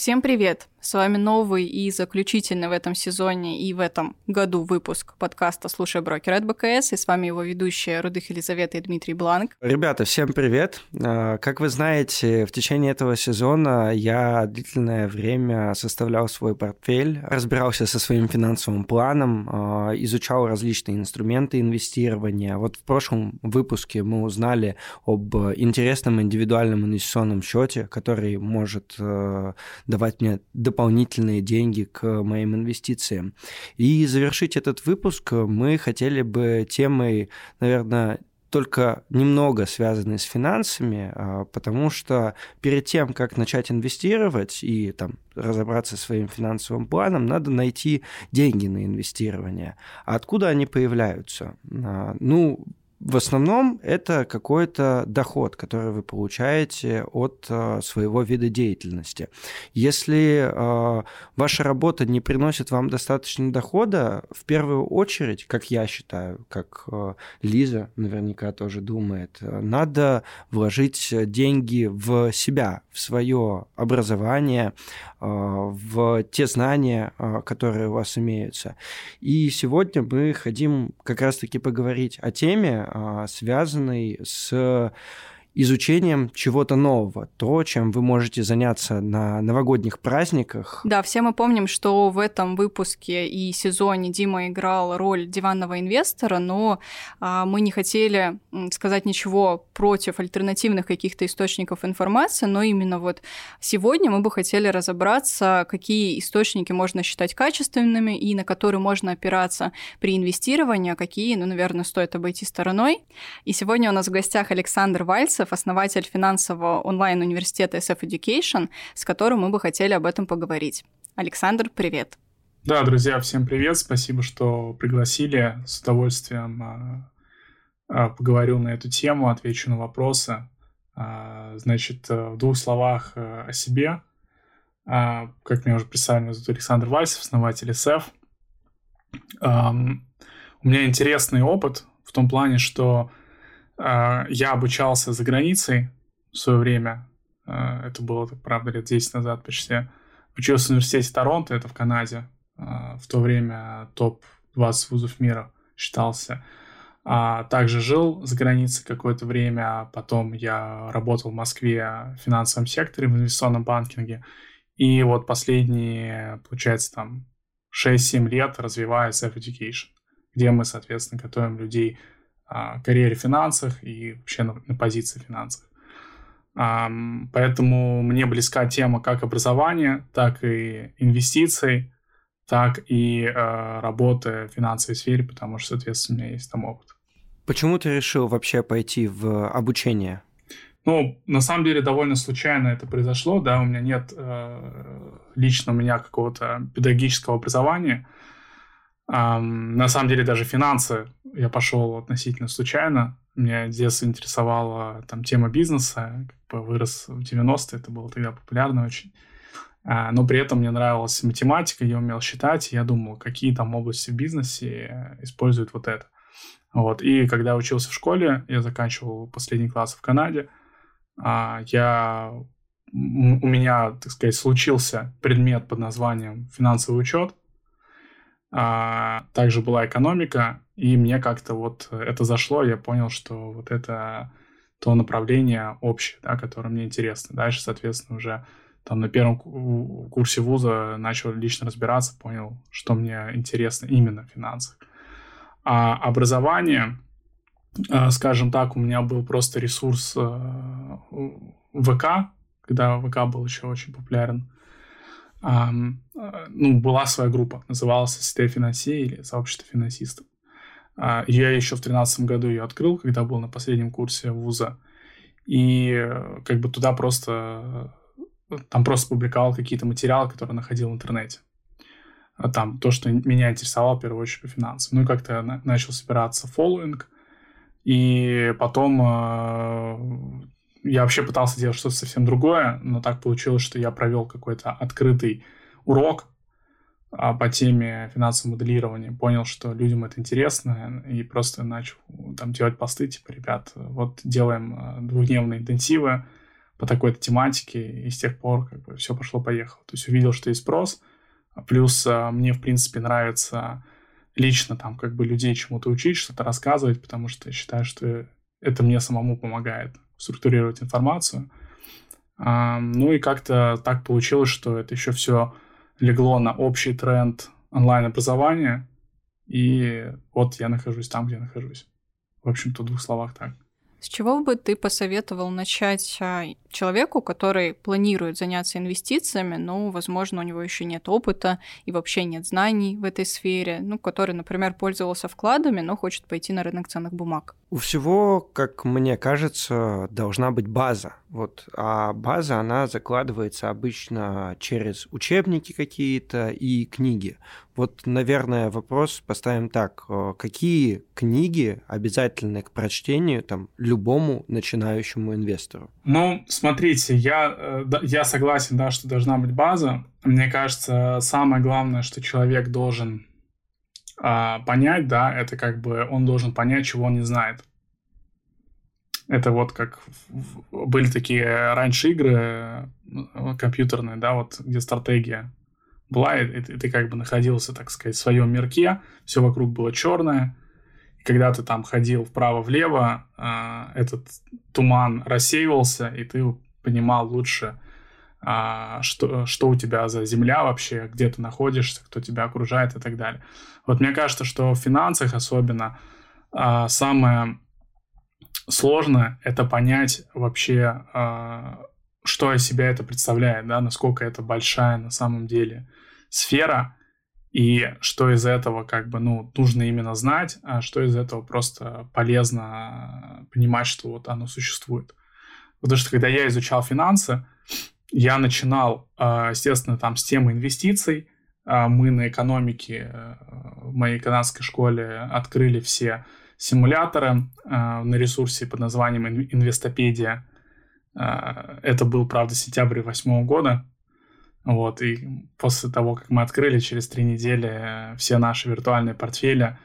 Всем привет! С вами новый и заключительный в этом сезоне и в этом году выпуск подкаста «Слушай брокер» от БКС, и с вами его ведущие Рудых Елизавета и Дмитрий Бланк. Ребята, всем привет! А, как вы знаете, в течение этого сезона я длительное время составлял свой портфель, разбирался со своим финансовым планом, а, изучал различные инструменты инвестирования. Вот в прошлом выпуске мы узнали об интересном индивидуальном инвестиционном счете, который может э, давать мне дополнительные деньги к моим инвестициям. И завершить этот выпуск мы хотели бы темой, наверное, только немного связанной с финансами, а, потому что перед тем, как начать инвестировать и там, разобраться своим финансовым планом, надо найти деньги на инвестирование. А откуда они появляются? А, ну, в основном это какой-то доход, который вы получаете от э, своего вида деятельности. Если э, ваша работа не приносит вам достаточно дохода, в первую очередь, как я считаю, как э, Лиза наверняка тоже думает, надо вложить деньги в себя, в свое образование, в те знания, которые у вас имеются. И сегодня мы хотим как раз-таки поговорить о теме, а, связанный с изучением чего-то нового, то, чем вы можете заняться на новогодних праздниках. Да, все мы помним, что в этом выпуске и сезоне Дима играл роль диванного инвестора, но а, мы не хотели сказать ничего против альтернативных каких-то источников информации, но именно вот сегодня мы бы хотели разобраться, какие источники можно считать качественными и на которые можно опираться при инвестировании, а какие, ну, наверное, стоит обойти стороной. И сегодня у нас в гостях Александр Вальц, Борисов, основатель финансового онлайн-университета SF Education, с которым мы бы хотели об этом поговорить. Александр, привет. Да, друзья, всем привет. Спасибо, что пригласили. С удовольствием а, а, поговорю на эту тему, отвечу на вопросы. А, значит, в двух словах о себе. Как меня уже представили, зовут Александр Вальсов, основатель SF. У меня интересный опыт в том плане, что я обучался за границей в свое время. А, это было, правда, лет 10 назад почти. Учился в университете Торонто, это в Канаде. А, в то время топ-20 вузов мира считался. Также жил за границей какое-то время, потом я работал в Москве в финансовом секторе, в инвестиционном банкинге. И вот последние, получается, там 6-7 лет развиваю Self-Education, где мы, соответственно, готовим людей карьере в финансах и вообще на, на позиции в финансах. Поэтому мне близка тема как образования, так и инвестиций, так и э, работы в финансовой сфере, потому что, соответственно, у меня есть там опыт. Почему ты решил вообще пойти в обучение? Ну, на самом деле, довольно случайно это произошло, да, у меня нет э, лично у меня какого-то педагогического образования, на самом деле даже финансы я пошел относительно случайно. Меня с детства интересовала там тема бизнеса. Как бы вырос в 90-е, это было тогда популярно очень. А, но при этом мне нравилась математика, я умел считать, и я думал, какие там области в бизнесе используют вот это. Вот. И когда учился в школе, я заканчивал последний класс в Канаде, а, я у меня, так сказать, случился предмет под названием финансовый учет, а, также была экономика, и мне как-то вот это зашло, я понял, что вот это то направление общее, да, которое мне интересно. Дальше, соответственно, уже там на первом курсе вуза начал лично разбираться, понял, что мне интересно именно в финансах. А образование, а, скажем так, у меня был просто ресурс э, ВК, когда ВК был еще очень популярен. Ну, была своя группа, называлась «Сите финансе» или «Сообщество финансистов». А, я еще в тринадцатом году ее открыл, когда был на последнем курсе вуза. И э, как бы туда просто... Там просто публиковал какие-то материалы, которые находил в интернете. А там то, что меня интересовало, в первую очередь, по финансам. Ну и как-то начал собираться фоллоуинг. И потом э, я вообще пытался делать что-то совсем другое, но так получилось, что я провел какой-то открытый урок по теме финансового моделирования, понял, что людям это интересно, и просто начал там делать посты, типа, ребят, вот делаем а, двухдневные интенсивы по такой-то тематике, и с тех пор как бы все пошло-поехало. То есть увидел, что есть спрос, а плюс а, мне, в принципе, нравится лично там как бы людей чему-то учить, что-то рассказывать, потому что я считаю, что это мне самому помогает структурировать информацию. А, ну и как-то так получилось, что это еще все легло на общий тренд онлайн-образования, и вот я нахожусь там, где нахожусь. В общем-то, в двух словах так. С чего бы ты посоветовал начать а, человеку, который планирует заняться инвестициями, но, возможно, у него еще нет опыта и вообще нет знаний в этой сфере, ну, который, например, пользовался вкладами, но хочет пойти на рынок ценных бумаг? У всего, как мне кажется, должна быть база. Вот, а база, она закладывается обычно через учебники какие-то и книги. Вот, наверное, вопрос поставим так. Э, какие книги обязательны к прочтению там, любому начинающему инвестору? Ну, смотрите, я, э, я согласен, да, что должна быть база. Мне кажется, самое главное, что человек должен а, понять, да, это как бы он должен понять, чего он не знает. Это вот как были такие раньше игры э, компьютерные, да, вот где стратегия была, и, и ты как бы находился, так сказать, в своем мирке, все вокруг было черное, и когда ты там ходил вправо-влево, э, этот туман рассеивался, и ты понимал лучше, э, что, что у тебя за земля вообще, где ты находишься, кто тебя окружает и так далее. Вот мне кажется, что в финансах особенно э, самое сложное это понять вообще, э, что из себя это представляет, да, насколько это большая на самом деле сфера, и что из этого как бы, ну, нужно именно знать, а что из этого просто полезно понимать, что вот оно существует. Потому что когда я изучал финансы, я начинал, а, естественно, там с темы инвестиций. А, мы на экономике э, в моей канадской школе открыли все симуляторы а, на ресурсе под названием Инвестопедия. Это был, правда, сентябрь восьмого года. Вот, и после того, как мы открыли, через три недели э, все наши виртуальные портфели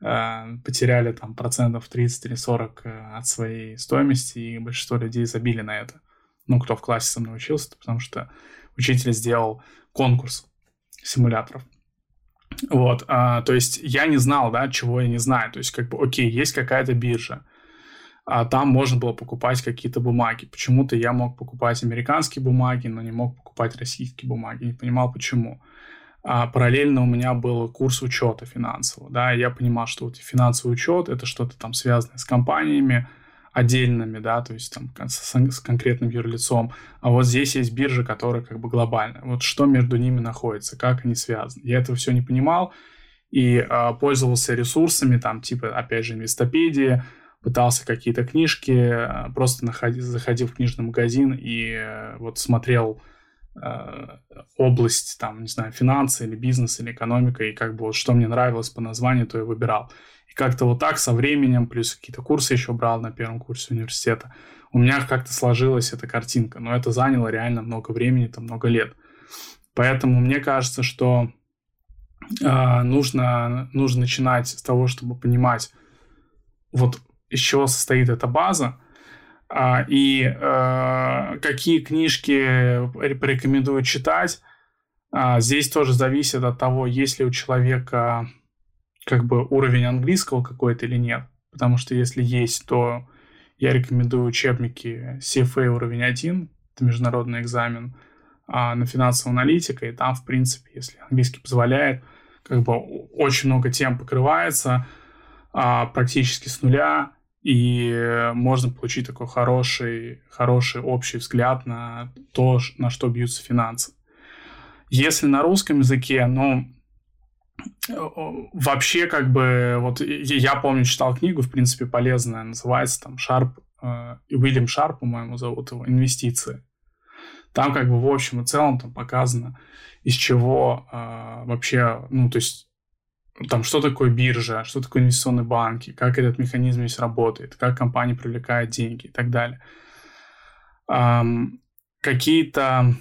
э, потеряли там процентов 30 или 40 э, от своей стоимости, и большинство людей забили на это. Ну, кто в классе со мной учился, потому что учитель сделал конкурс симуляторов. Вот, а, то есть я не знал, да, чего я не знаю. То есть, как бы, окей, есть какая-то биржа, а там можно было покупать какие-то бумаги. Почему-то я мог покупать американские бумаги, но не мог покупать российские бумаги. Не понимал, почему. А параллельно у меня был курс учета финансового. Да, я понимал, что вот финансовый учет это что-то там связанное с компаниями отдельными, да, то есть там с, с конкретным юрлицом. А вот здесь есть биржа, которая как бы глобальная. Вот что между ними находится, как они связаны. Я этого все не понимал и а, пользовался ресурсами, там, типа, опять же, инвестопедии, пытался какие-то книжки, э, просто находил, заходил в книжный магазин и э, вот смотрел э, область, там, не знаю, финансы или бизнес или экономика, и как бы вот что мне нравилось по названию, то я выбирал. И как-то вот так со временем, плюс какие-то курсы еще брал на первом курсе университета, у меня как-то сложилась эта картинка, но это заняло реально много времени, там много лет. Поэтому мне кажется, что э, нужно, нужно начинать с того, чтобы понимать, вот из чего состоит эта база, а, и э, какие книжки порекомендую читать. А, здесь тоже зависит от того, есть ли у человека как бы уровень английского какой-то или нет. Потому что если есть, то я рекомендую учебники CFA уровень 1, это международный экзамен а, на финансовую аналитику, и там, в принципе, если английский позволяет, как бы очень много тем покрывается практически с нуля, и можно получить такой хороший, хороший общий взгляд на то, на что бьются финансы. Если на русском языке, ну, вообще как бы, вот я помню, читал книгу, в принципе, полезная, называется там Шарп, э, Уильям Шарп, по-моему, зовут его, «Инвестиции». Там как бы в общем и целом там показано, из чего э, вообще, ну, то есть там, что такое биржа, что такое инвестиционные банки, как этот механизм здесь работает, как компания привлекает деньги и так далее. Um, какие-то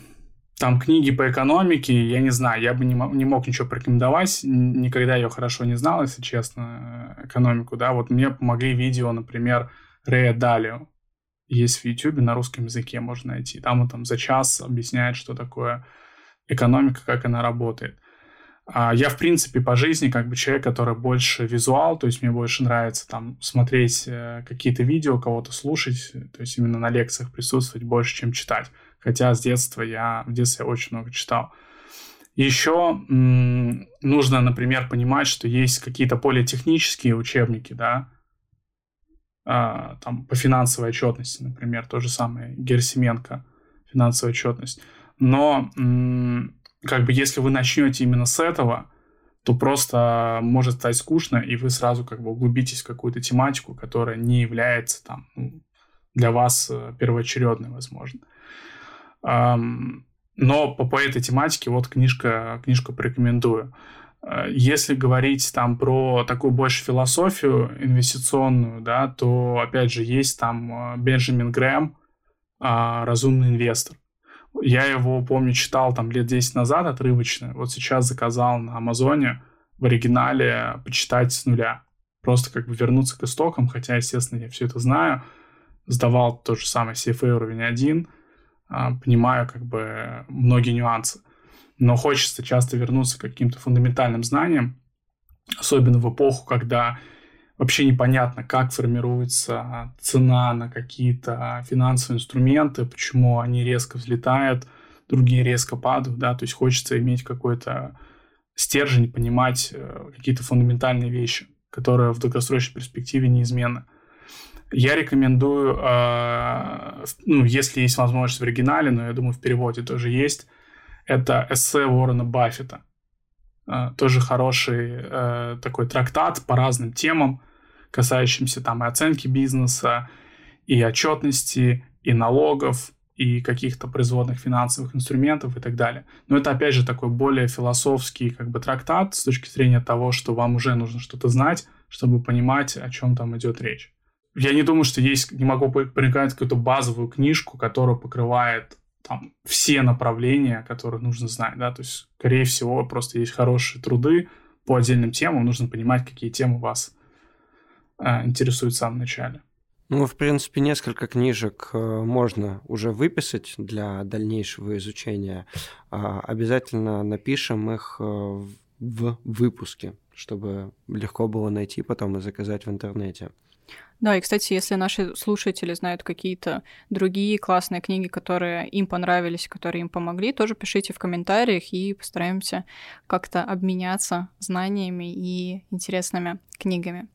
там книги по экономике, я не знаю, я бы не, не мог ничего порекомендовать, никогда ее хорошо не знал, если честно, экономику, да, вот мне помогли видео, например, Рэя Далио. есть в YouTube на русском языке, можно найти. Там он там за час объясняет, что такое экономика, как она работает. А я, в принципе, по жизни как бы человек, который больше визуал, то есть мне больше нравится там смотреть э, какие-то видео, кого-то слушать, то есть именно на лекциях присутствовать больше, чем читать. Хотя с детства я, в детстве я очень много читал. Еще нужно, например, понимать, что есть какие-то политехнические учебники, да, а, там по финансовой отчетности, например, то же самое Герсименко, финансовая отчетность. Но м- как бы если вы начнете именно с этого, то просто может стать скучно, и вы сразу как бы углубитесь в какую-то тематику, которая не является там ну, для вас э, первоочередной, возможно. Но по, по этой тематике вот книжка, книжку порекомендую. Э, если говорить там про такую больше философию инвестиционную, да, то опять же есть там э, Бенджамин Грэм, а, «Разумный инвестор». Я его, помню, читал там лет 10 назад отрывочно. Вот сейчас заказал на Амазоне в оригинале почитать с нуля. Просто как бы вернуться к истокам, хотя, естественно, я все это знаю. Сдавал тот же самый CFA уровень 1, а, понимаю как бы многие нюансы. Но хочется часто вернуться к каким-то фундаментальным знаниям, особенно в эпоху, когда вообще непонятно, как формируется цена на какие-то финансовые инструменты, почему они резко взлетают, другие резко падают, да, то есть хочется иметь какой-то стержень, понимать э, какие-то фундаментальные вещи, которые в долгосрочной перспективе неизменны. Я рекомендую, э, ну, если есть возможность в оригинале, но я думаю, в переводе тоже есть, это эссе Уоррена Баффета. Э, тоже хороший такой трактат по разным темам, касающимся там и оценки бизнеса, и отчетности, и налогов, и каких-то производных финансовых инструментов и так далее. Но это, опять же, такой более философский как бы трактат с точки зрения того, что вам уже нужно что-то знать, чтобы понимать, о чем там идет речь. Я не думаю, что есть, не могу порекомендовать какую-то базовую книжку, которая покрывает там все направления, которые нужно знать, да, то есть, скорее всего, просто есть хорошие труды по отдельным темам, нужно понимать, какие темы вас интересует в самом начале. Ну, в принципе, несколько книжек э, можно уже выписать для дальнейшего изучения. А, обязательно напишем их э, в выпуске, чтобы легко было найти потом и заказать в интернете. Да, и, кстати, если наши слушатели знают какие-то другие классные книги, которые им понравились, которые им помогли, тоже пишите в комментариях и постараемся как-то обменяться знаниями и интересными книгами.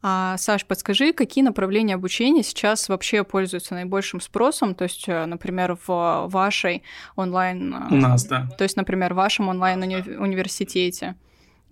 А, Саш, подскажи, какие направления обучения сейчас вообще пользуются наибольшим спросом? То есть, э, например, в вашей онлайн... У нас, да. То есть, например, в вашем онлайн-университете.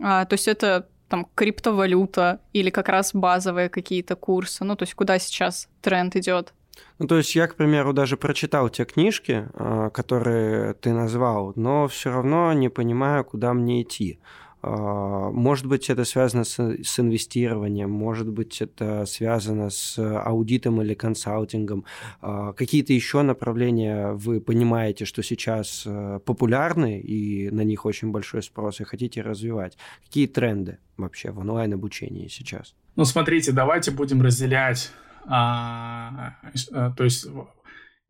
А, то есть это там криптовалюта или как раз базовые какие-то курсы? Ну, то есть куда сейчас тренд идет? Ну, то есть я, к примеру, даже прочитал те книжки, а, которые ты назвал, но все равно не понимаю, куда мне идти. А, может быть, это связано с, с инвестированием, может быть, это связано с аудитом или консалтингом. А, какие-то еще направления вы понимаете, что сейчас э, популярны и на них очень большой спрос, и хотите развивать. Какие тренды вообще в онлайн-обучении сейчас? Ну, смотрите, давайте будем разделять а, а, то есть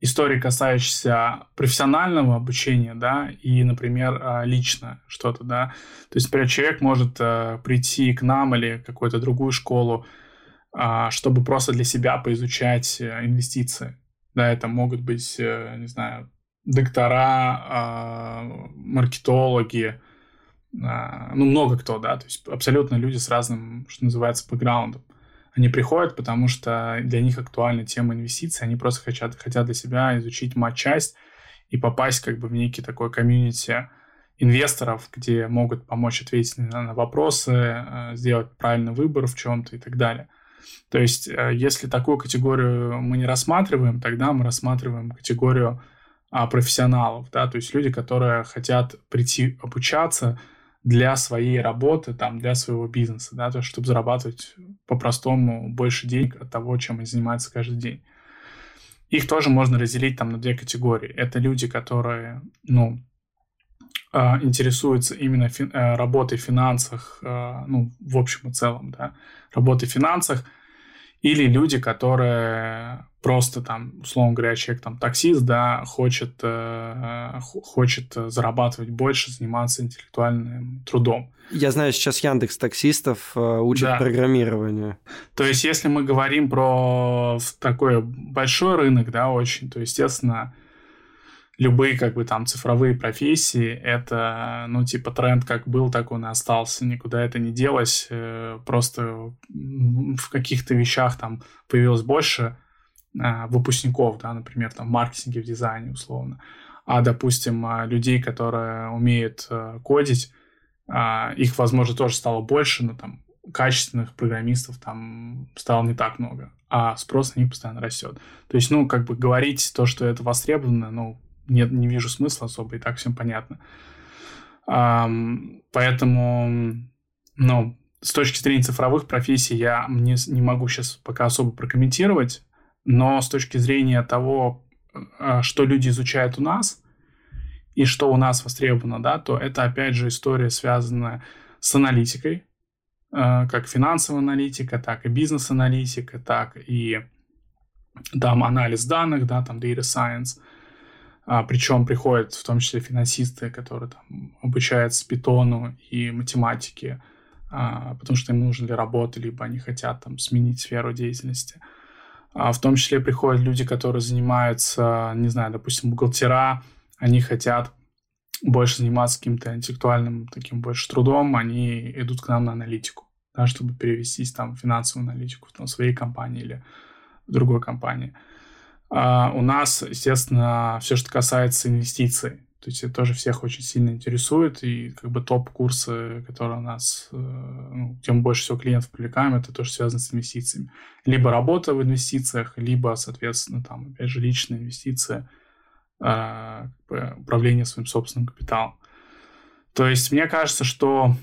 истории, касающиеся профессионального обучения, да, и, например, а, лично что-то, да. То есть, например, человек может э, прийти к нам или какую-то другую школу, а, чтобы просто для себя поизучать э, инвестиции. Да, это могут быть, э, не знаю, доктора, а, маркетологи, ну, много кто, да, то есть абсолютно люди с разным, что называется, бэкграундом. Они приходят, потому что для них актуальна тема инвестиций, они просто хотят, хотят для себя изучить матчасть и попасть как бы в некий такой комьюнити инвесторов, где могут помочь ответить на, на вопросы, э, сделать правильный выбор в чем-то и так далее. То есть, э, если такую категорию мы не рассматриваем, тогда мы рассматриваем категорию а, профессионалов, да, то есть люди, которые хотят прийти обучаться, для своей работы, там, для своего бизнеса, да, то, чтобы зарабатывать по-простому больше денег от того, чем они занимаются каждый день. Их тоже можно разделить там на две категории. Это люди, которые, ну, а, интересуются именно фи- э, работой в финансах, а, ну, в общем и целом, да, работой в финансах, или люди, которые просто там, условно говоря, человек там таксист, да, хочет, э, хочет зарабатывать больше, заниматься интеллектуальным трудом. Я знаю, сейчас Яндекс таксистов э, учат да. программированию. То есть, если мы говорим про такой большой рынок, да, очень, то, естественно, любые как бы там цифровые профессии, это, ну, типа тренд как был, так он и остался, никуда это не делось, э, просто в каких-то вещах там появилось больше выпускников, да, например, там в маркетинге, в дизайне условно, а, допустим, а, людей, которые умеют э, кодить, а, их, возможно, тоже стало больше, но там качественных программистов там стало не так много, а спрос на них постоянно растет. То есть, ну, как бы говорить то, что это востребовано, ну, нет, не вижу смысла особо, и так всем понятно. Um, поэтому, ну, с точки зрения цифровых профессий я не, не могу сейчас пока особо прокомментировать, но с точки зрения того, а, что люди изучают у нас и что у нас востребовано, да, то это опять же история, связанная с аналитикой, а, как финансовая аналитика, так и бизнес-аналитика, так и там анализ данных, да, там data science – а, причем приходят в том числе финансисты, которые там обучаются питону и математике, а, потому что им нужно для работы, либо они хотят там сменить сферу деятельности. А, в том числе приходят люди, которые занимаются, не знаю, допустим, бухгалтера, они хотят больше заниматься каким-то интеллектуальным таким больше трудом, они идут к нам на аналитику, да, чтобы перевестись там в финансовую аналитику в своей компании или в другой компании. А у нас, естественно, все, что касается инвестиций, то есть это тоже всех очень сильно интересует, и как бы топ-курсы, которые у нас, э, ну, мы больше всего клиентов привлекаем, это тоже связано с инвестициями. Либо работа в инвестициях, либо, соответственно, там, опять же, личные инвестиции, а, управление своим собственным капиталом. То есть мне кажется, что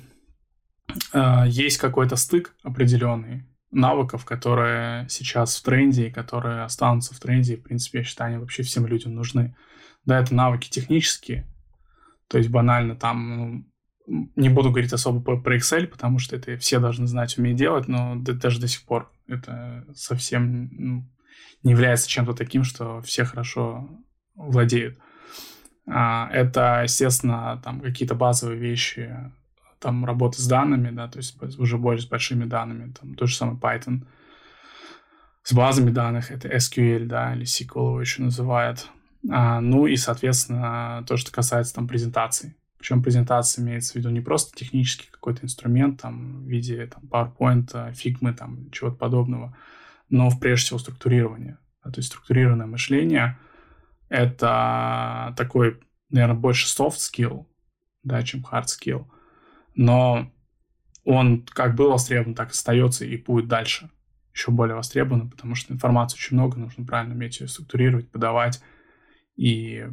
э, есть какой-то стык определенный навыков, которые сейчас в тренде и которые останутся в тренде. И, в принципе, я считаю, они вообще всем людям нужны. Да, это навыки технические, то есть банально там, ну, не буду говорить особо про Excel, потому что это все должны знать, уметь делать, но даже до сих пор это совсем ну, не является чем-то таким, что все хорошо владеют. А, это, естественно, там какие-то базовые вещи, там работа с данными, да, то есть уже больше с большими данными, там то же самое Python. С базами данных это SQL, да, или SQL его еще называют. А, ну и, соответственно, то, что касается там презентаций. Причем презентация имеется в виду не просто технический какой-то инструмент, там, в виде там, PowerPoint, Figma, там, чего-то подобного, но прежде всего структурирование. Да, то есть структурированное мышление — это такой, наверное, больше soft skill, да, чем hard skill — но он как был востребован, так остается и будет дальше еще более востребован, потому что информации очень много, нужно правильно уметь ее структурировать, подавать и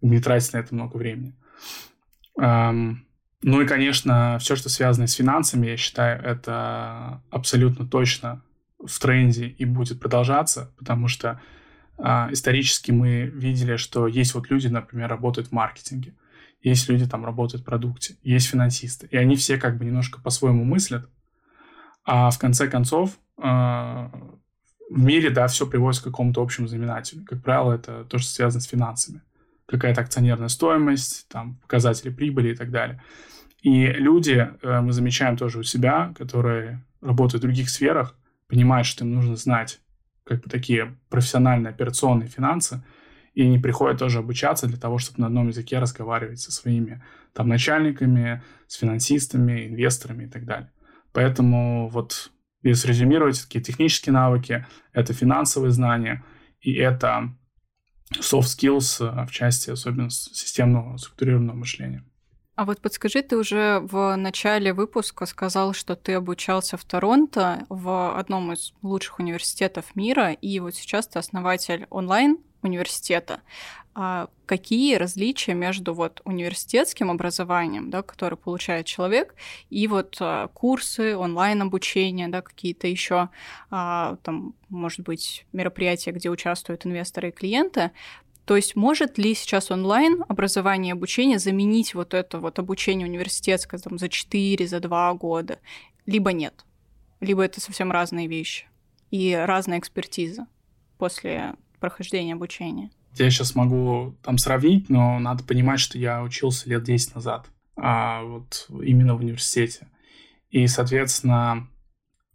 не тратить на это много времени. Ну и, конечно, все, что связано с финансами, я считаю, это абсолютно точно в тренде и будет продолжаться, потому что а, исторически мы видели, что есть вот люди, например, работают в маркетинге – есть люди, там работают в продукте, есть финансисты, и они все как бы немножко по-своему мыслят, а в конце концов э, в мире, да, все приводит к какому-то общему знаменателю. Как правило, это то, что связано с финансами. Какая-то акционерная стоимость, там, показатели прибыли и так далее. И люди, э, мы замечаем тоже у себя, которые работают в других сферах, понимают, что им нужно знать как бы такие профессиональные операционные финансы – и они приходят тоже обучаться для того, чтобы на одном языке разговаривать со своими там начальниками, с финансистами, инвесторами и так далее. Поэтому вот если резюмировать, такие технические навыки, это финансовые знания, и это soft skills э, в части особенно системного структурированного мышления. А вот подскажи, ты уже в начале выпуска сказал, что ты обучался в Торонто в одном из лучших университетов мира, и вот сейчас ты основатель онлайн университета. А какие различия между вот университетским образованием, да, которое получает человек, и вот а, курсы, онлайн-обучение, да, какие-то еще, а, там, может быть, мероприятия, где участвуют инвесторы и клиенты, то есть может ли сейчас онлайн образование и обучение заменить вот это вот обучение университетское там, за 4, за 2 года? Либо нет? Либо это совсем разные вещи? и разная экспертиза после прохождения обучения? Я сейчас могу там сравнить, но надо понимать, что я учился лет 10 назад, а вот именно в университете. И, соответственно,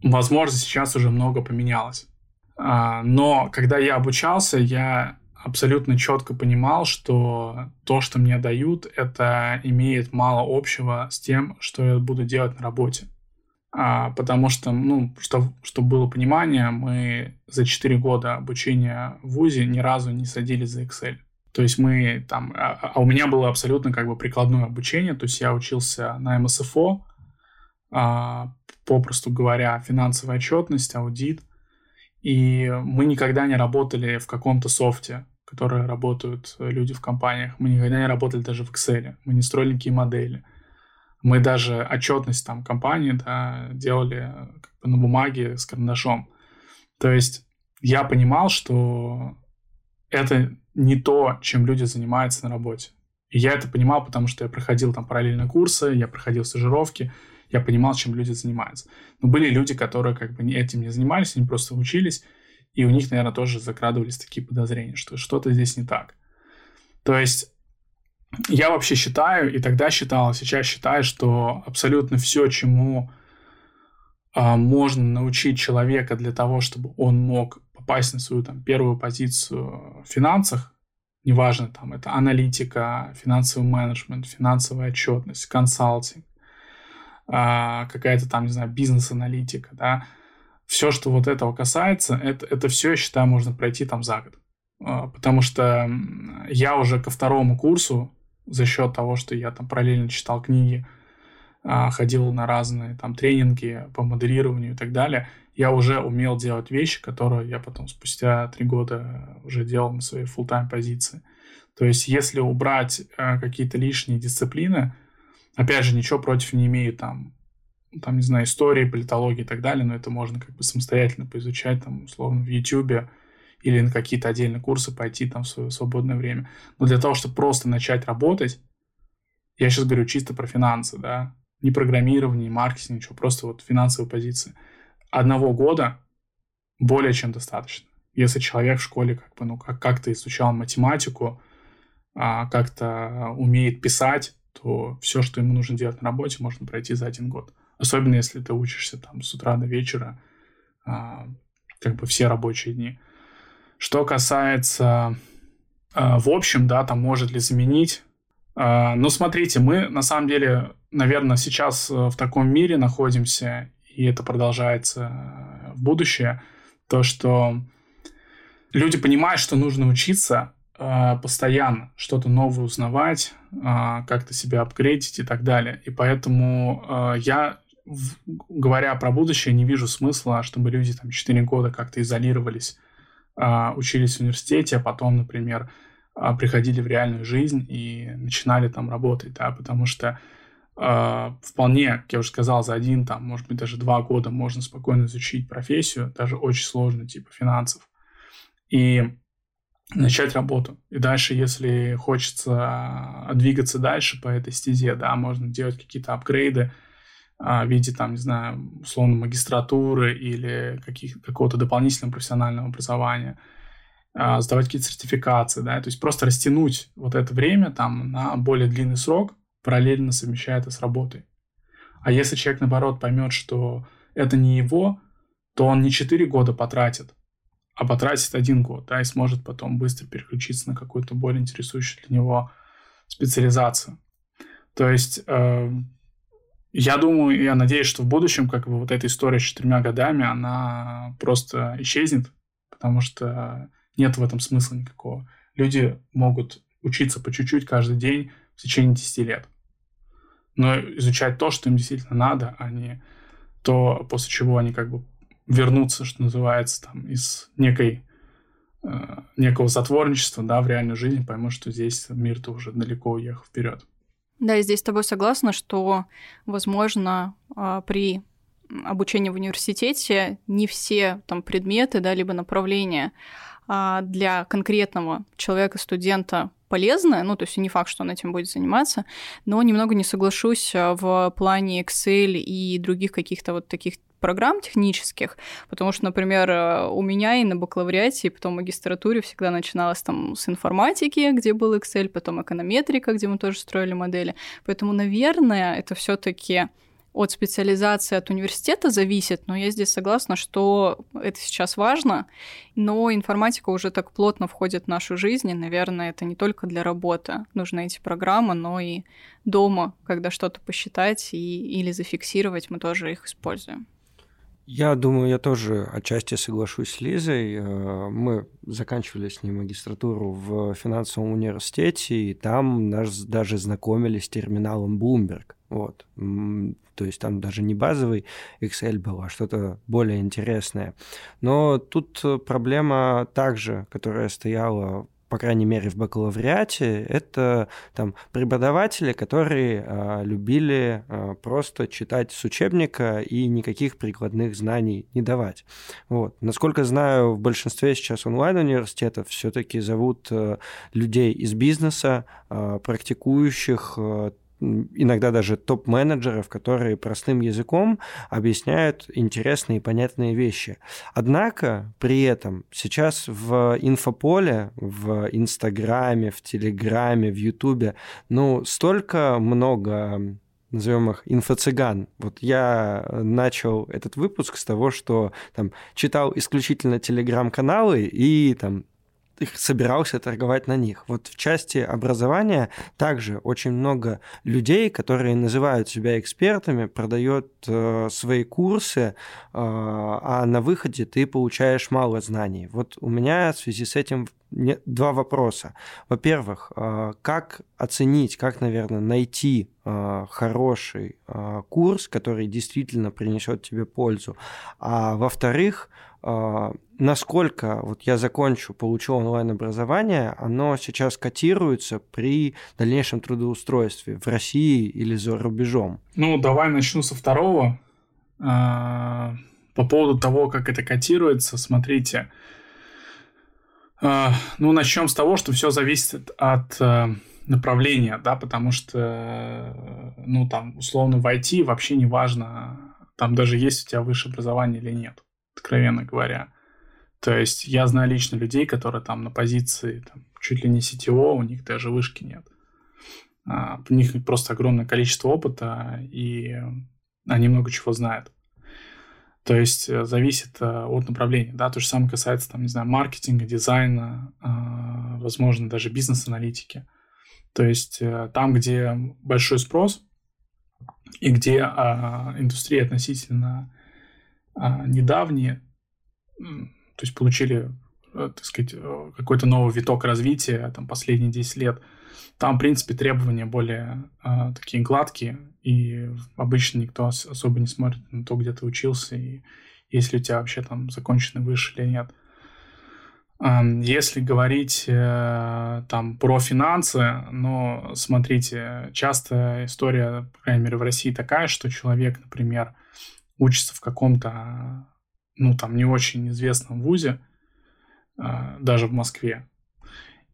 возможно, сейчас уже много поменялось. А, но когда я обучался, я абсолютно четко понимал, что то, что мне дают, это имеет мало общего с тем, что я буду делать на работе. А, потому что, ну, что, чтобы было понимание, мы за 4 года обучения в ВУЗе ни разу не садились за Excel. То есть мы там... А, а у меня было абсолютно как бы прикладное обучение, то есть я учился на МСФО, а, попросту говоря, финансовая отчетность, аудит, и мы никогда не работали в каком-то софте, которые работают люди в компаниях. Мы никогда не работали даже в Excel. Мы не строили никакие модели. Мы даже отчетность там компании да, делали как бы на бумаге с карандашом. То есть я понимал, что это не то, чем люди занимаются на работе. И я это понимал, потому что я проходил там параллельно курсы, я проходил стажировки, я понимал, чем люди занимаются. Но были люди, которые как бы этим не занимались, они просто учились, и у них, наверное, тоже закрадывались такие подозрения, что что-то здесь не так. То есть я вообще считаю, и тогда считал, сейчас считаю, что абсолютно все, чему а, можно научить человека для того, чтобы он мог попасть на свою там, первую позицию в финансах, неважно, там это аналитика, финансовый менеджмент, финансовая отчетность, консалтинг, а, какая-то там, не знаю, бизнес-аналитика, да, все, что вот этого касается, это, это все, я считаю, можно пройти там за год. А, потому что я уже ко второму курсу за счет того, что я там параллельно читал книги, а, ходил на разные там тренинги по модерированию и так далее, я уже умел делать вещи, которые я потом спустя три года уже делал на своей full-time позиции. То есть, если убрать э, какие-то лишние дисциплины, опять же, ничего против не имею там, там, не знаю, истории, политологии и так далее, но это можно как бы самостоятельно поизучать, там, условно, в YouTube, или на какие-то отдельные курсы пойти там в свое свободное время. Но для того, чтобы просто начать работать, я сейчас говорю чисто про финансы, да, не программирование, не маркетинг, ничего, просто вот финансовые позиции. Одного года более чем достаточно. Если человек в школе как бы, ну, как- как-то изучал математику, а, как-то умеет писать, то все, что ему нужно делать на работе, можно пройти за один год. Особенно если ты учишься там с утра до вечера, а, как бы все рабочие дни. Что касается э, в общем, да, там может ли заменить. Э, ну, смотрите, мы на самом деле, наверное, сейчас э, в таком мире находимся, и это продолжается в будущее, то, что люди понимают, что нужно учиться постоянно, что-то новое узнавать, как-то себя апгрейдить и так далее. И поэтому я, говоря про будущее, не вижу смысла, чтобы люди там 4 года как-то изолировались учились в университете, а потом, например, а, приходили в реальную жизнь и начинали там работать, да, потому что э, вполне, как я уже сказал, за один, там, может быть, даже два года можно спокойно изучить профессию, даже очень сложную, типа финансов, и начать работу. И дальше, если хочется двигаться дальше по этой стезе, да, можно делать какие-то апгрейды, а, в виде, там, не знаю, условно, магистратуры или каких, какого-то дополнительного профессионального образования, а, сдавать какие-то сертификации, да, то есть просто растянуть вот это время там на более длинный срок, параллельно совмещая это с работой. А если человек, наоборот, поймет, что это не его, то он не 4 года потратит, а потратит один год, да, и сможет потом быстро переключиться на какую-то более интересующую для него специализацию. То есть э, я думаю, я надеюсь, что в будущем как бы вот эта история с четырьмя годами, она просто исчезнет, потому что нет в этом смысла никакого. Люди могут учиться по чуть-чуть каждый день в течение 10 лет. Но изучать то, что им действительно надо, а не то, после чего они как бы вернутся, что называется, там, из некой э, некого затворничества, да, в реальную жизнь, поймут, что здесь мир-то уже далеко уехал вперед. Да, я здесь с тобой согласна, что, возможно, а, при обучении в университете не все там предметы, да, либо направления а, для конкретного человека, студента полезны, ну, то есть не факт, что он этим будет заниматься, но немного не соглашусь а, в плане Excel и других каких-то вот таких программ технических, потому что, например, э, у меня и на бакалавриате, и потом магистратуре всегда начиналось там с информатики, где был Excel, потом эконометрика, где мы тоже строили модели. Поэтому, наверное, это все таки от специализации, от университета зависит, но я здесь согласна, что это сейчас важно, но информатика уже так плотно входит в нашу жизнь, и, наверное, это не только для работы нужны эти программы, но и дома, когда что-то посчитать и, или зафиксировать, мы тоже их используем. Я думаю, я тоже отчасти соглашусь с Лизой. Э, мы заканчивали с ней магистратуру в финансовом университете, и там нас даже знакомили с терминалом Bloomberg. Вот. То есть там даже не базовый Excel был, а что-то более интересное. Но тут проблема также, которая стояла по крайней мере, в бакалавриате, это там преподаватели, которые а, любили а, просто читать с учебника и никаких прикладных знаний не давать. Вот. Насколько знаю, в большинстве сейчас онлайн-университетов все-таки зовут а, людей из бизнеса, а, практикующих а, иногда даже топ-менеджеров, которые простым языком объясняют интересные и понятные вещи. Однако при этом сейчас в инфополе, в Инстаграме, в Телеграме, в Ютубе, ну, столько много назовем их инфо-цыган. Вот я начал этот выпуск с того, что там читал исключительно телеграм-каналы и там их собирался торговать на них. Вот в части образования также очень много людей, которые называют себя экспертами, продают э, свои курсы, э, а на выходе ты получаешь мало знаний. Вот у меня в связи с этим два вопроса. Во-первых, э, как оценить, как, наверное, найти э, хороший э, курс, который действительно принесет тебе пользу. А во-вторых, насколько вот я закончу, получу онлайн-образование, оно сейчас котируется при дальнейшем трудоустройстве в России или за рубежом? Ну, давай начну со второго. По поводу того, как это котируется, смотрите, а, ну, начнем с того, что все зависит от э, направления, да, потому что, ну, там, условно, в IT вообще не важно, там даже есть у тебя высшее образование или нет, откровенно говоря. То есть я знаю лично людей, которые там на позиции там, чуть ли не CTO, у них даже вышки нет. А, у них просто огромное количество опыта, и они много чего знают. То есть э, зависит э, от направления, да, то же самое касается, там, не знаю, маркетинга, дизайна, а, возможно, даже бизнес-аналитики. То есть э, там, где большой спрос и где а, индустрия относительно недавние, то есть получили, так сказать, какой-то новый виток развития, там, последние 10 лет, там, в принципе, требования более такие гладкие, и обычно никто особо не смотрит на то, где ты учился, и если у тебя вообще там законченный выше или нет. Если говорить э, там про финансы, но смотрите, часто история, по крайней мере, в России такая, что человек, например, учится в каком-то, ну, там, не очень известном вузе, э, даже в Москве,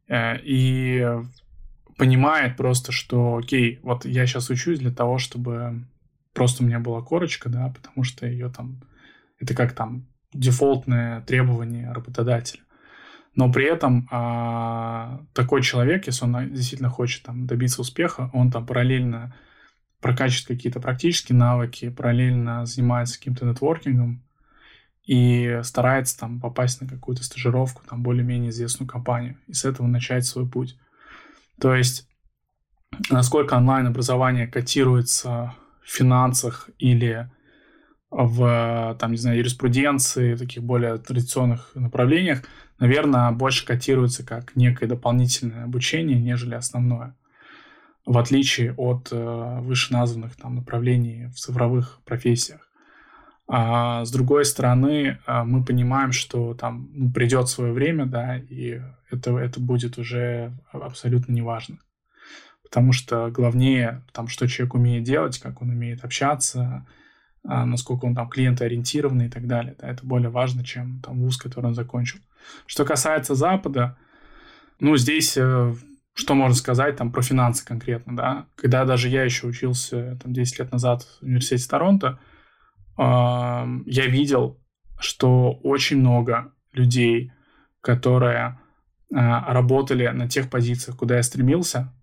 э, и понимает просто, что, окей, вот я сейчас учусь для того, чтобы просто у меня была корочка, да, потому что ее там, это как там дефолтное требование работодателя. Но при этом а, такой человек, если он действительно хочет там добиться успеха, он там параллельно прокачивает какие-то практические навыки, параллельно занимается каким-то нетворкингом и старается там попасть на какую-то стажировку, там более-менее известную компанию, и с этого начать свой путь. То есть, насколько онлайн-образование котируется в финансах или в, там, не знаю, юриспруденции, в таких более традиционных направлениях, наверное, больше котируется как некое дополнительное обучение, нежели основное. В отличие от э, вышеназванных там направлений в цифровых профессиях. А с другой стороны, э, мы понимаем, что там ну, придет свое время, да, и это, это будет уже абсолютно неважно. Потому что главнее, там, что человек умеет делать, как он умеет общаться, а, насколько он там клиентоориентированный и так далее. Да, это более важно, чем там вуз, который он закончил. Что касается Запада, ну, здесь э, что можно сказать там про финансы конкретно, да? Когда даже я еще учился там 10 лет назад в университете Торонто, я видел, что очень много людей, которые а, работали на тех позициях, куда я стремился,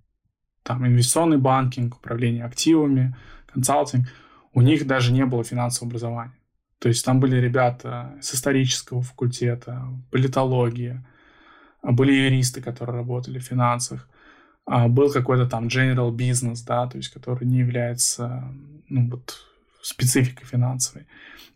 там инвестиционный банкинг, управление активами, консалтинг, у них даже не было финансового образования. То есть там были ребята с исторического факультета, политологии, а, были юристы, которые работали в финансах, а, был какой-то там general business, да, то есть который не является ну, вот, спецификой финансовой.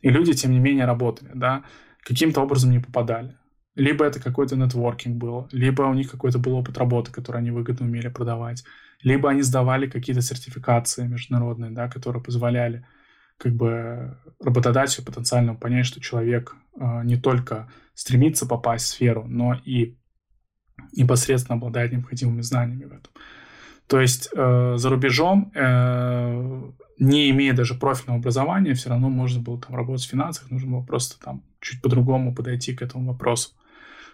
И люди, тем не менее, работали, да, каким-то образом не попадали. Либо это какой-то нетворкинг был, либо у них какой-то был опыт работы, который они выгодно умели продавать, либо они сдавали какие-то сертификации международные, да, которые позволяли как бы работодателю потенциальному понять, что человек э, не только стремится попасть в сферу, но и непосредственно обладает необходимыми знаниями в этом. То есть э, за рубежом, э, не имея даже профильного образования, все равно можно было там работать в финансах, нужно было просто там чуть по-другому подойти к этому вопросу.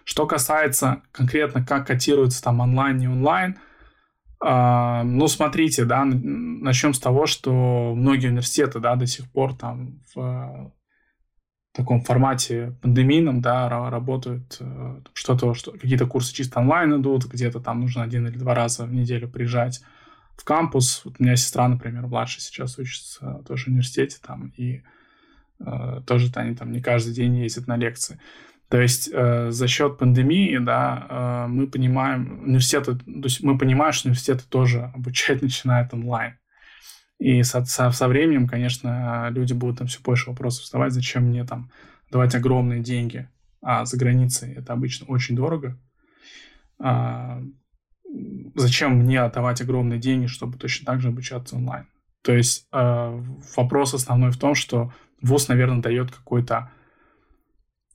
Что касается конкретно, как котируется там онлайн, не онлайн, э, ну, смотрите, да, начнем с того, что многие университеты, да, до сих пор там в таком формате пандемийном, да, работают э, что-то, что, какие-то курсы чисто онлайн идут, где-то там нужно один или два раза в неделю приезжать в кампус. Вот у меня сестра, например, младшая сейчас учится тоже в университете там, и э, тоже они там не каждый день ездят на лекции. То есть э, за счет пандемии, да, э, мы понимаем, университеты, то есть мы понимаем, что университеты тоже обучать начинают онлайн. И со, со, со временем, конечно, люди будут там все больше вопросов вставать, зачем мне там давать огромные деньги, а за границей это обычно очень дорого. А, зачем мне отдавать огромные деньги, чтобы точно так же обучаться онлайн? То есть э, вопрос основной в том, что ВУЗ, наверное, дает какую-то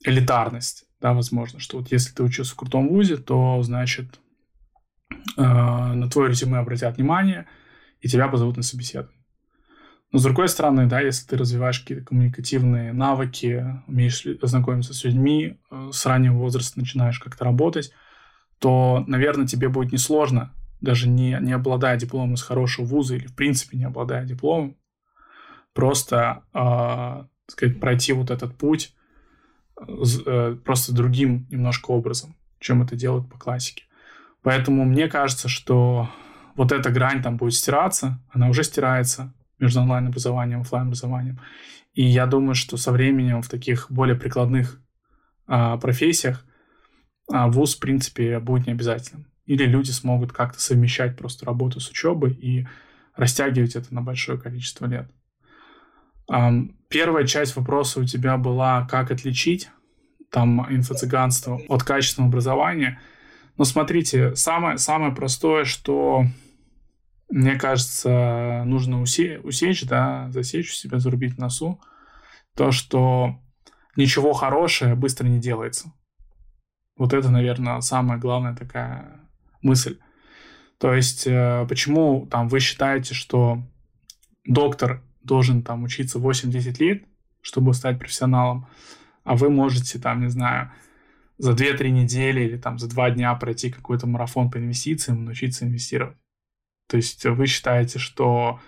элитарность, да, возможно, что вот если ты учился в крутом ВУЗе, то, значит, э, на твое резюме обратят внимание – и тебя позовут на собеседование. Но с другой стороны, да, если ты развиваешь какие-то коммуникативные навыки, умеешь знакомиться с людьми, э, с раннего возраста начинаешь как-то работать, то, наверное, тебе будет несложно, даже не, не обладая дипломом из хорошего вуза или, в принципе, не обладая дипломом, просто, э, сказать, пройти вот этот путь э, просто другим немножко образом, чем это делают по классике. Поэтому мне кажется, что вот эта грань там будет стираться, она уже стирается между онлайн-образованием и офлайн-образованием. И я думаю, что со временем в таких более прикладных а, профессиях а, вуз, в принципе, будет необязательным. Или люди смогут как-то совмещать просто работу с учебой и растягивать это на большое количество лет. А, первая часть вопроса у тебя была, как отличить там инфо-цыганство от качественного образования. Но смотрите, самое, самое простое, что мне кажется, нужно усе- усечь, да, засечь у себя, зарубить носу, то, что ничего хорошее быстро не делается. Вот это, наверное, самая главная такая мысль. То есть, э, почему там вы считаете, что доктор должен там учиться 8-10 лет, чтобы стать профессионалом, а вы можете там, не знаю, за 2-3 недели или там за 2 дня пройти какой-то марафон по инвестициям научиться инвестировать. То есть вы считаете, что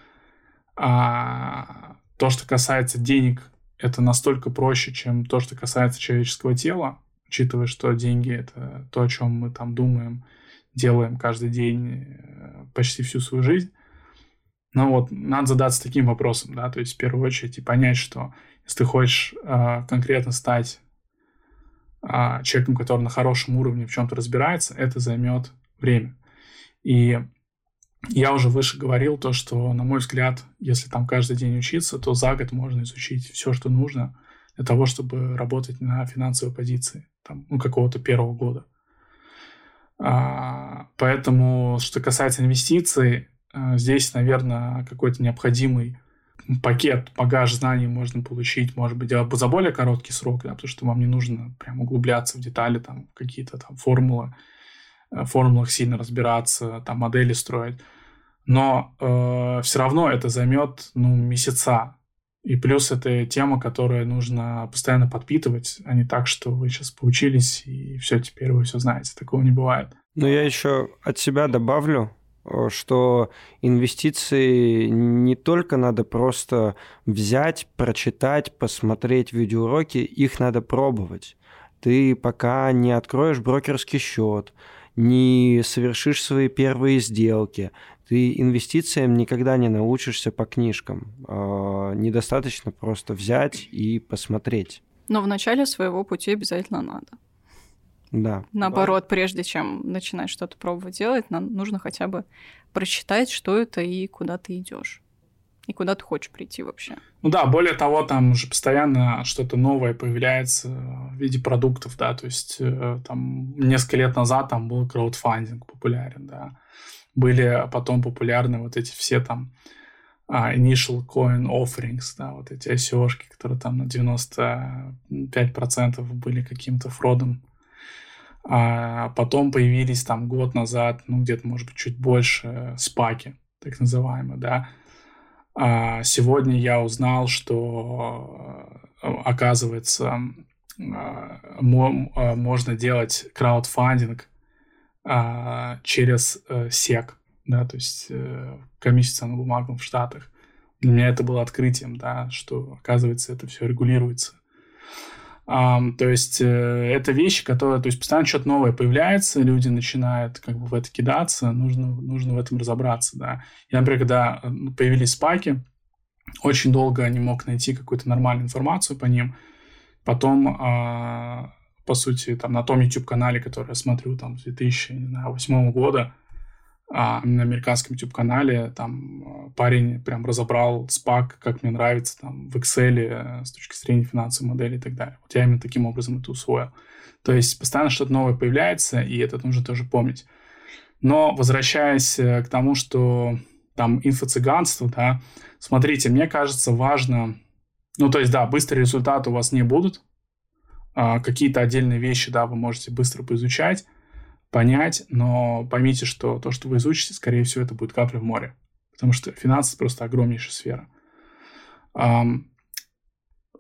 а, то, что касается денег, это настолько проще, чем то, что касается человеческого тела, учитывая, что деньги это то, о чем мы там думаем, делаем каждый день э, почти всю свою жизнь. Но вот надо задаться таким вопросом, да, то есть в первую очередь и понять, что если ты хочешь э, конкретно стать э, человеком, который на хорошем уровне в чем-то разбирается, это займет время. И я уже выше говорил то, что, на мой взгляд, если там каждый день учиться, то за год можно изучить все, что нужно для того, чтобы работать на финансовой позиции там, ну, какого-то первого года. А, поэтому, что касается инвестиций, а, здесь, наверное, какой-то необходимый пакет, багаж знаний можно получить, может быть, за более короткий срок, да, потому что вам не нужно прям углубляться в детали, там, какие-то там формулы, э, в формулах сильно разбираться, там, модели строить но э, все равно это займет ну, месяца. И плюс это тема, которую нужно постоянно подпитывать, а не так, что вы сейчас поучились и все, теперь вы все знаете. Такого не бывает. Но я еще от себя добавлю, э, что инвестиции не только надо просто взять, прочитать, посмотреть видеоуроки, их надо пробовать. Ты пока не откроешь брокерский счет, не совершишь свои первые сделки, ты инвестициям никогда не научишься по книжкам. Э, недостаточно просто взять и посмотреть. Но в начале своего пути обязательно надо. Да. Наоборот, прежде чем начинать что-то пробовать делать, нам нужно хотя бы прочитать, что это и куда ты идешь. И куда ты хочешь прийти вообще. Ну да, более того, там уже постоянно что-то новое появляется в виде продуктов, да, то есть э, там несколько лет назад там был краудфандинг популярен, да, были потом популярны вот эти все там uh, initial coin offerings, да, вот эти ico которые там на 95% были каким-то фродом. А потом появились там год назад, ну где-то, может быть, чуть больше спаки, так называемые, да. А сегодня я узнал, что, э, оказывается, а, а, можно делать краудфандинг а, через э, SEC, да, то есть э, комиссия ценным бумагам в Штатах. Для меня это было открытием, да, что, оказывается, это все регулируется. Um, то есть э, это вещи, которые, то есть постоянно что-то новое появляется, люди начинают как бы в это кидаться, нужно, нужно в этом разобраться, да. Я, например, когда э, появились спайки, очень долго не мог найти какую-то нормальную информацию по ним. Потом, э, по сути, там на том YouTube-канале, который я смотрю там с 2008 года, а, на американском YouTube-канале там а, парень прям разобрал спак, как мне нравится, там, в Excel э, с точки зрения финансовой модели и так далее. Вот я именно таким образом это усвоил. То есть постоянно что-то новое появляется, и это нужно тоже помнить. Но возвращаясь э, к тому, что там инфо-цыганство, да, смотрите, мне кажется, важно, ну, то есть, да, быстрые результаты у вас не будут, какие-то отдельные вещи, да, вы можете быстро поизучать, понять, но поймите, что то, что вы изучите, скорее всего, это будет капля в море, потому что финансы просто огромнейшая сфера.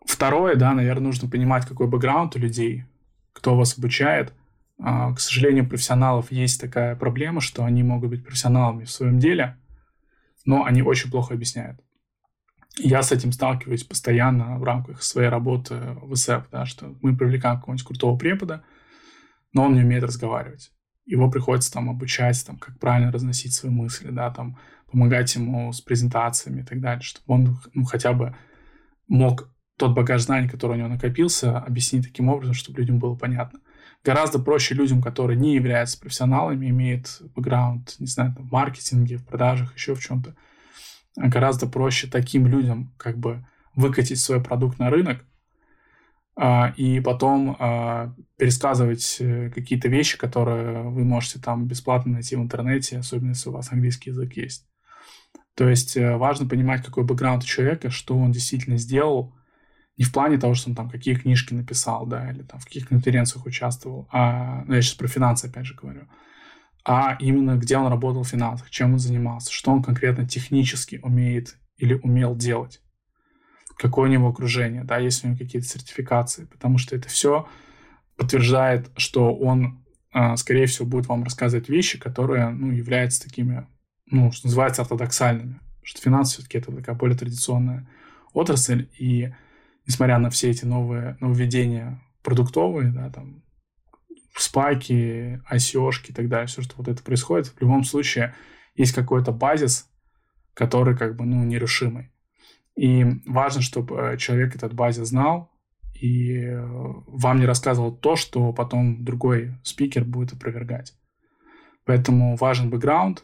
Второе, да, наверное, нужно понимать, какой бэкграунд у людей, кто вас обучает. А, к сожалению, у профессионалов есть такая проблема, что они могут быть профессионалами в своем деле, но они очень плохо объясняют. Я с этим сталкиваюсь постоянно в рамках своей работы в ИСЭП, да, что мы привлекаем какого-нибудь крутого препода, но он не умеет разговаривать его приходится там обучать, там, как правильно разносить свои мысли, да, там, помогать ему с презентациями и так далее, чтобы он, ну, хотя бы мог тот багаж знаний, который у него накопился, объяснить таким образом, чтобы людям было понятно. Гораздо проще людям, которые не являются профессионалами, имеют бэкграунд, не знаю, там, в маркетинге, в продажах, еще в чем-то. Гораздо проще таким людям как бы выкатить свой продукт на рынок, а, и потом а, пересказывать э, какие-то вещи, которые вы можете там бесплатно найти в интернете, особенно если у вас английский язык есть. То есть э, важно понимать, какой бэкграунд у человека, что он действительно сделал, не в плане того, что он там какие книжки написал, да, или там в каких конференциях участвовал, а, ну, я сейчас про финансы опять же говорю, а именно где он работал в финансах, чем он занимался, что он конкретно технически умеет или умел делать. Какое у него окружение, да, есть у него какие-то сертификации, потому что это все подтверждает, что он, а, скорее всего, будет вам рассказывать вещи, которые, ну, являются такими, ну, что называется, ортодоксальными. Что финансы все-таки это такая более традиционная отрасль, и несмотря на все эти новые нововведения продуктовые, да, там, спайки, ico и так далее, все, что вот это происходит, в любом случае есть какой-то базис, который как бы, ну, нерушимый. И важно, чтобы э, человек этот базе знал и э, вам не рассказывал то, что потом другой спикер будет опровергать. Поэтому важен бэкграунд.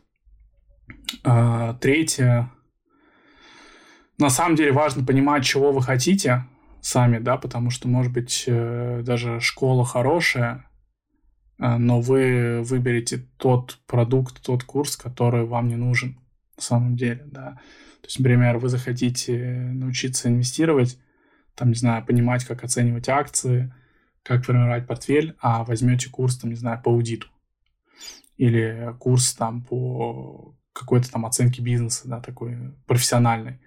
А, третье. На самом деле важно понимать, чего вы хотите сами, да, потому что, может быть, э, даже школа хорошая, но вы выберете тот продукт, тот курс, который вам не нужен на самом деле, да. То есть, например, вы захотите научиться инвестировать, там, не знаю, понимать, как оценивать акции, как формировать портфель, а возьмете курс, там, не знаю, по аудиту. Или курс там по какой-то там оценке бизнеса, да, такой профессиональный.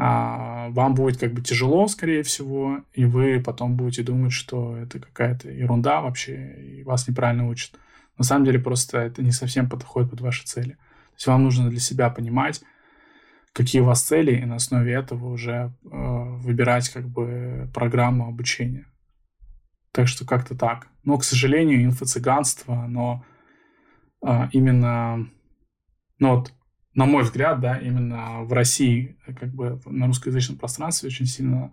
А вам будет как бы тяжело, скорее всего, и вы потом будете думать, что это какая-то ерунда вообще, и вас неправильно учат. На самом деле просто это не совсем подходит под ваши цели. есть вам нужно для себя понимать, какие у вас цели, и на основе этого уже э, выбирать как бы программу обучения. Так что как-то так. Но, к сожалению, инфо-цыганство, оно э, именно, ну вот, на мой взгляд, да, именно в России, как бы на русскоязычном пространстве очень сильно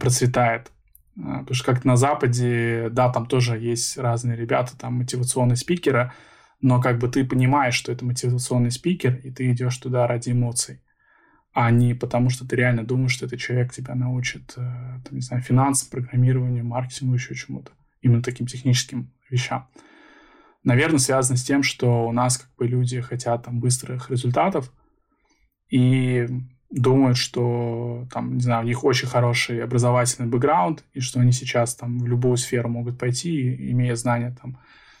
процветает. А, потому что как на Западе, да, там тоже есть разные ребята, там мотивационные спикеры, но как бы ты понимаешь, что это мотивационный спикер, и ты идешь туда ради эмоций, а не потому, что ты реально думаешь, что этот человек тебя научит, э, там, не знаю, финансам, программированию, маркетингу, еще чему-то, именно таким техническим вещам. Наверное, связано с тем, что у нас как бы люди хотят там быстрых результатов, и думают, что там, не знаю, у них очень хороший образовательный бэкграунд, и что они сейчас там в любую сферу могут пойти, имея знания там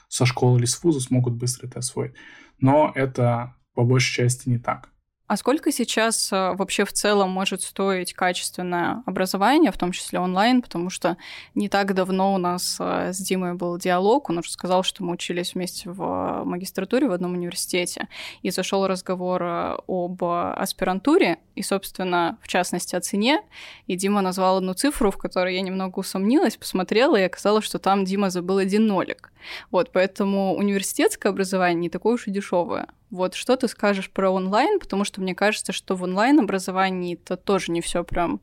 со школы или с вуза, смогут быстро это освоить. Но это по большей части не так. А сколько сейчас э, вообще в целом может стоить качественное образование, в том числе онлайн, потому что не так давно у нас э, с Димой был диалог, он уже сказал, что мы учились вместе в магистратуре в одном университете, и зашел разговор э, об аспирантуре, и, собственно, в частности, о цене, и Дима назвал одну цифру, в которой я немного усомнилась, посмотрела, и оказалось, что там Дима забыл один нолик. Вот, поэтому университетское образование не такое уж и дешевое. Вот что ты скажешь про онлайн, потому что мне кажется, что в онлайн-образовании это тоже не все прям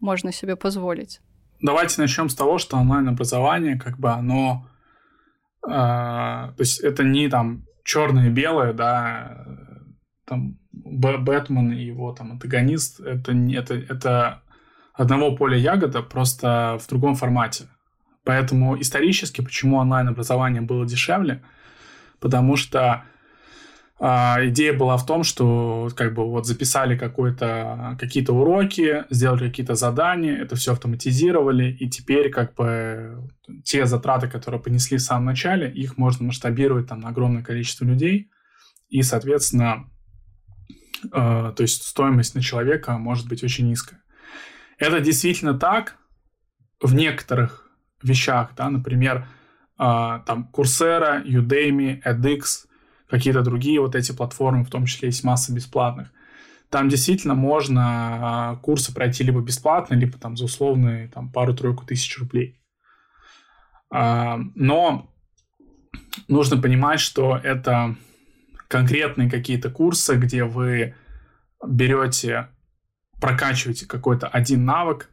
можно себе позволить. Давайте начнем с того, что онлайн-образование, как бы оно, э, то есть это не там черное и белое, да, там Бэтмен и его там антагонист, это, это, это одного поля ягода, просто в другом формате. Поэтому исторически, почему онлайн-образование было дешевле, потому что а, идея была в том, что как бы вот записали какие-то уроки, сделали какие-то задания, это все автоматизировали, и теперь как бы те затраты, которые понесли в самом начале, их можно масштабировать там на огромное количество людей, и, соответственно, э, то есть стоимость на человека может быть очень низкая. Это действительно так в некоторых вещах, да, например, э, там Coursera, Udemy, edX – какие-то другие вот эти платформы, в том числе есть масса бесплатных. Там действительно можно а, курсы пройти либо бесплатно, либо там за условные там, пару-тройку тысяч рублей. А, но нужно понимать, что это конкретные какие-то курсы, где вы берете, прокачиваете какой-то один навык,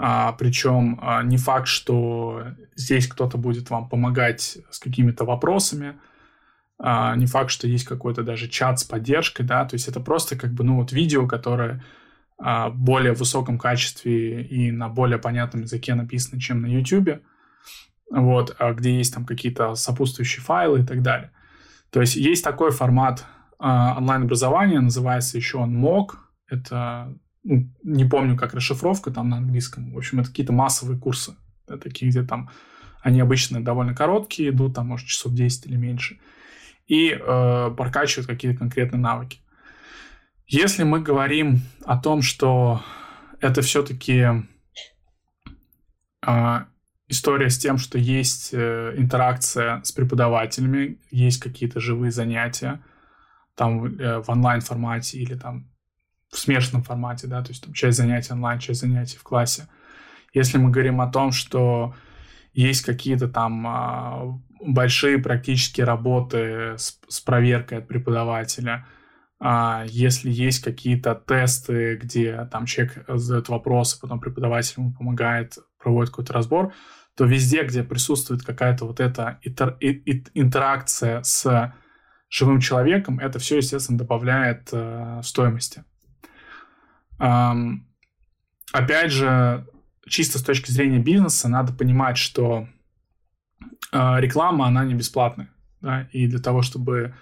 а, причем а, не факт, что здесь кто-то будет вам помогать с какими-то вопросами, а, не факт, что есть какой-то даже чат с поддержкой, да, то есть это просто как бы, ну, вот видео, которое а, более высоком качестве и на более понятном языке написано, чем на YouTube, вот, а где есть там какие-то сопутствующие файлы и так далее. То есть есть такой формат а, онлайн-образования, называется еще он MOOC, это, не помню, как расшифровка там на английском, в общем, это какие-то массовые курсы, да, такие, где там они обычно довольно короткие, идут там, может, часов 10 или меньше – и э, прокачивают какие-то конкретные навыки. Если мы говорим о том, что это все-таки э, история с тем, что есть э, интеракция с преподавателями, есть какие-то живые занятия, там э, в онлайн формате или там в смешанном формате, да, то есть там часть занятий онлайн, часть занятий в классе. Если мы говорим о том, что есть какие-то там а, большие практические работы с, с проверкой от преподавателя. А если есть какие-то тесты, где там человек задает вопросы, потом преподаватель ему помогает, проводит какой-то разбор, то везде, где присутствует какая-то вот эта интер, интеракция с живым человеком, это все, естественно, добавляет э, стоимости. Опять же, чисто с точки зрения бизнеса надо понимать, что а, реклама, она не бесплатная. Да? И для того, чтобы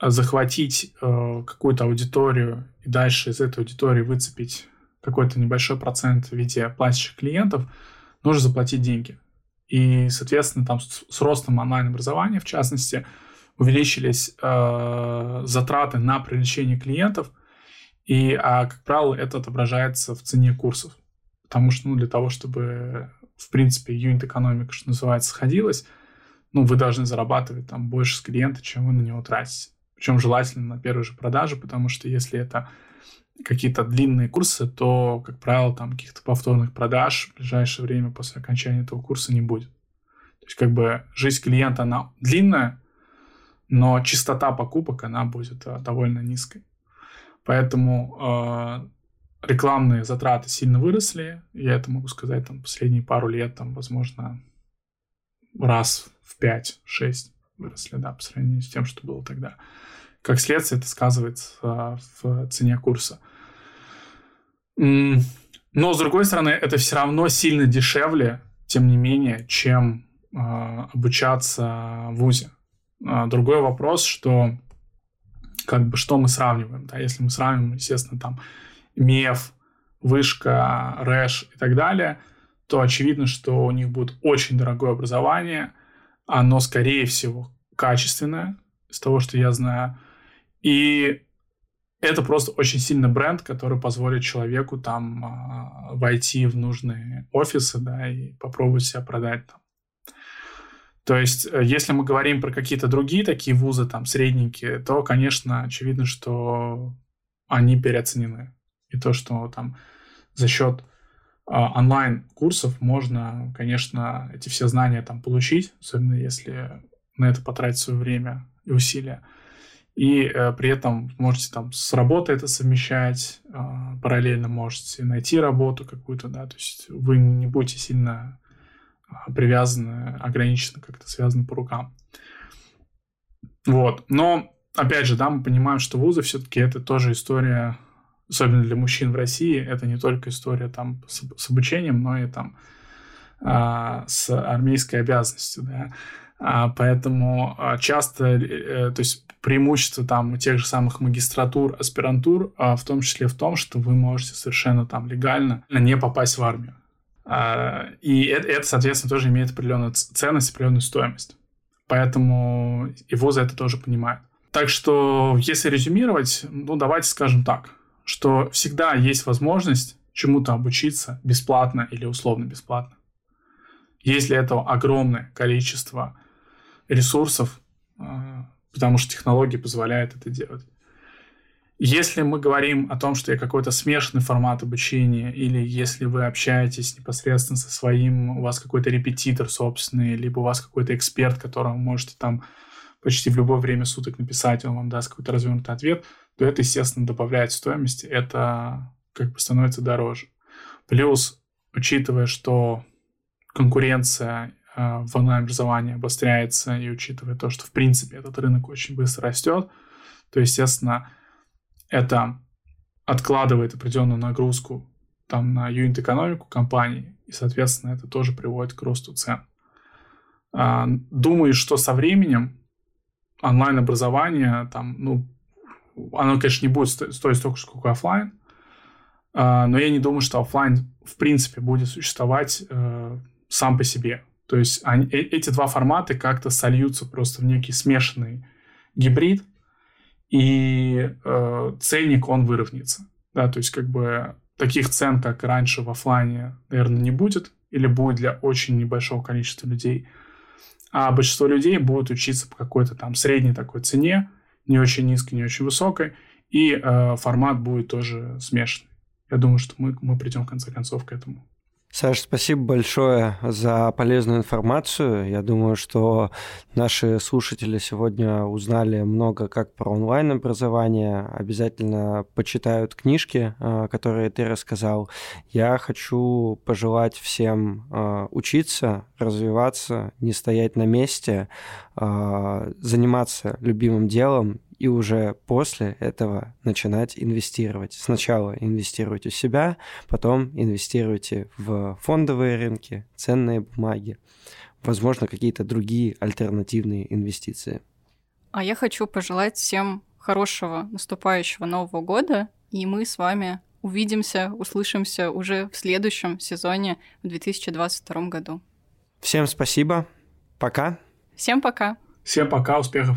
захватить э, какую-то аудиторию и дальше из этой аудитории выцепить какой-то небольшой процент в виде платящих клиентов, нужно заплатить деньги. И, соответственно, там с, ростом онлайн-образования, в частности, увеличились затраты на привлечение клиентов, и, а, как правило, это отображается в цене курсов. Потому что ну, для того, чтобы в принципе, юнит-экономика, что называется, сходилась, ну, вы должны зарабатывать там больше с клиента, чем вы на него тратите. причем желательно на первой же продаже, потому что если это какие-то длинные курсы, то, как правило, там каких-то повторных продаж в ближайшее время после окончания этого курса не будет. То есть, как бы, жизнь клиента, она длинная, но частота покупок, она будет э, довольно низкой. Поэтому э, рекламные затраты сильно выросли. Я это могу сказать, там, последние пару лет, там, возможно, раз в 5-6 выросли, да, по сравнению с тем, что было тогда. Как следствие, это сказывается э, в цене курса. Но, с другой стороны, это все равно сильно дешевле, тем не менее, чем э, обучаться в ВУЗе. Другой вопрос, что как бы что мы сравниваем, да, если мы сравниваем, естественно, там МЕФ, Вышка, РЭШ и так далее, то очевидно, что у них будет очень дорогое образование, оно, скорее всего, качественное, из того, что я знаю, и это просто очень сильный бренд, который позволит человеку там э, войти в нужные офисы, да, и попробовать себя продать там. То есть, э, если мы говорим про какие-то другие такие вузы, там, средненькие, то, конечно, очевидно, что они переоценены. И то, что там за счет э, онлайн-курсов можно, конечно, эти все знания там получить, особенно если на это потратить свое время и усилия и э, при этом можете там с работой это совмещать, э, параллельно можете найти работу какую-то, да, то есть вы не будете сильно привязаны, ограничены, как-то связаны по рукам. Вот, но, опять же, да, мы понимаем, что вузы все-таки это тоже история, особенно для мужчин в России, это не только история там с, с обучением, но и там э, с армейской обязанностью, да, а, поэтому а, часто, э, то есть преимущество там тех же самых магистратур, аспирантур, а в том числе в том, что вы можете совершенно там легально не попасть в армию. И это, соответственно, тоже имеет определенную ценность, определенную стоимость. Поэтому и вузы это тоже понимают. Так что, если резюмировать, ну, давайте скажем так, что всегда есть возможность чему-то обучиться бесплатно или условно бесплатно. Есть для этого огромное количество ресурсов, а, потому что технологии позволяют это делать. Если мы говорим о том, что я какой-то смешанный формат обучения, или если вы общаетесь непосредственно со своим, у вас какой-то репетитор собственный, либо у вас какой-то эксперт, которому можете там почти в любое время суток написать, он вам даст какой-то развернутый ответ, то это, естественно, добавляет стоимости, это как бы становится дороже. Плюс, учитывая, что конкуренция Э, в онлайн-образовании обостряется, и учитывая то, что, в принципе, этот рынок очень быстро растет, то, естественно, это откладывает определенную нагрузку там на юнит-экономику компании, и, соответственно, это тоже приводит к росту цен. А, думаю, что со временем онлайн-образование там, ну, оно, конечно, не будет стоить столько, сколько офлайн, а, но я не думаю, что офлайн в принципе будет существовать э, сам по себе. То есть они, э, эти два формата как-то сольются просто в некий смешанный гибрид, и э, ценник, он выровняется. Да, то есть как бы таких цен, как раньше в офлайне, наверное, не будет, или будет для очень небольшого количества людей. А большинство людей будут учиться по какой-то там средней такой цене, не очень низкой, не очень высокой, и э, формат будет тоже смешанный. Я думаю, что мы, мы придем в конце концов к этому. Саш, спасибо большое за полезную информацию. Я думаю, что наши слушатели сегодня узнали много как про онлайн-образование. Обязательно почитают книжки, а, которые ты рассказал. Я хочу пожелать всем а, учиться, развиваться, не стоять на месте, а, заниматься любимым делом и уже после этого начинать инвестировать. Сначала инвестируйте в себя, потом инвестируйте в фондовые рынки, ценные бумаги, возможно, какие-то другие альтернативные инвестиции. А я хочу пожелать всем хорошего наступающего Нового года, и мы с вами увидимся, услышимся уже в следующем сезоне в 2022 году. Всем спасибо. Пока. Всем пока. Всем пока, успехов.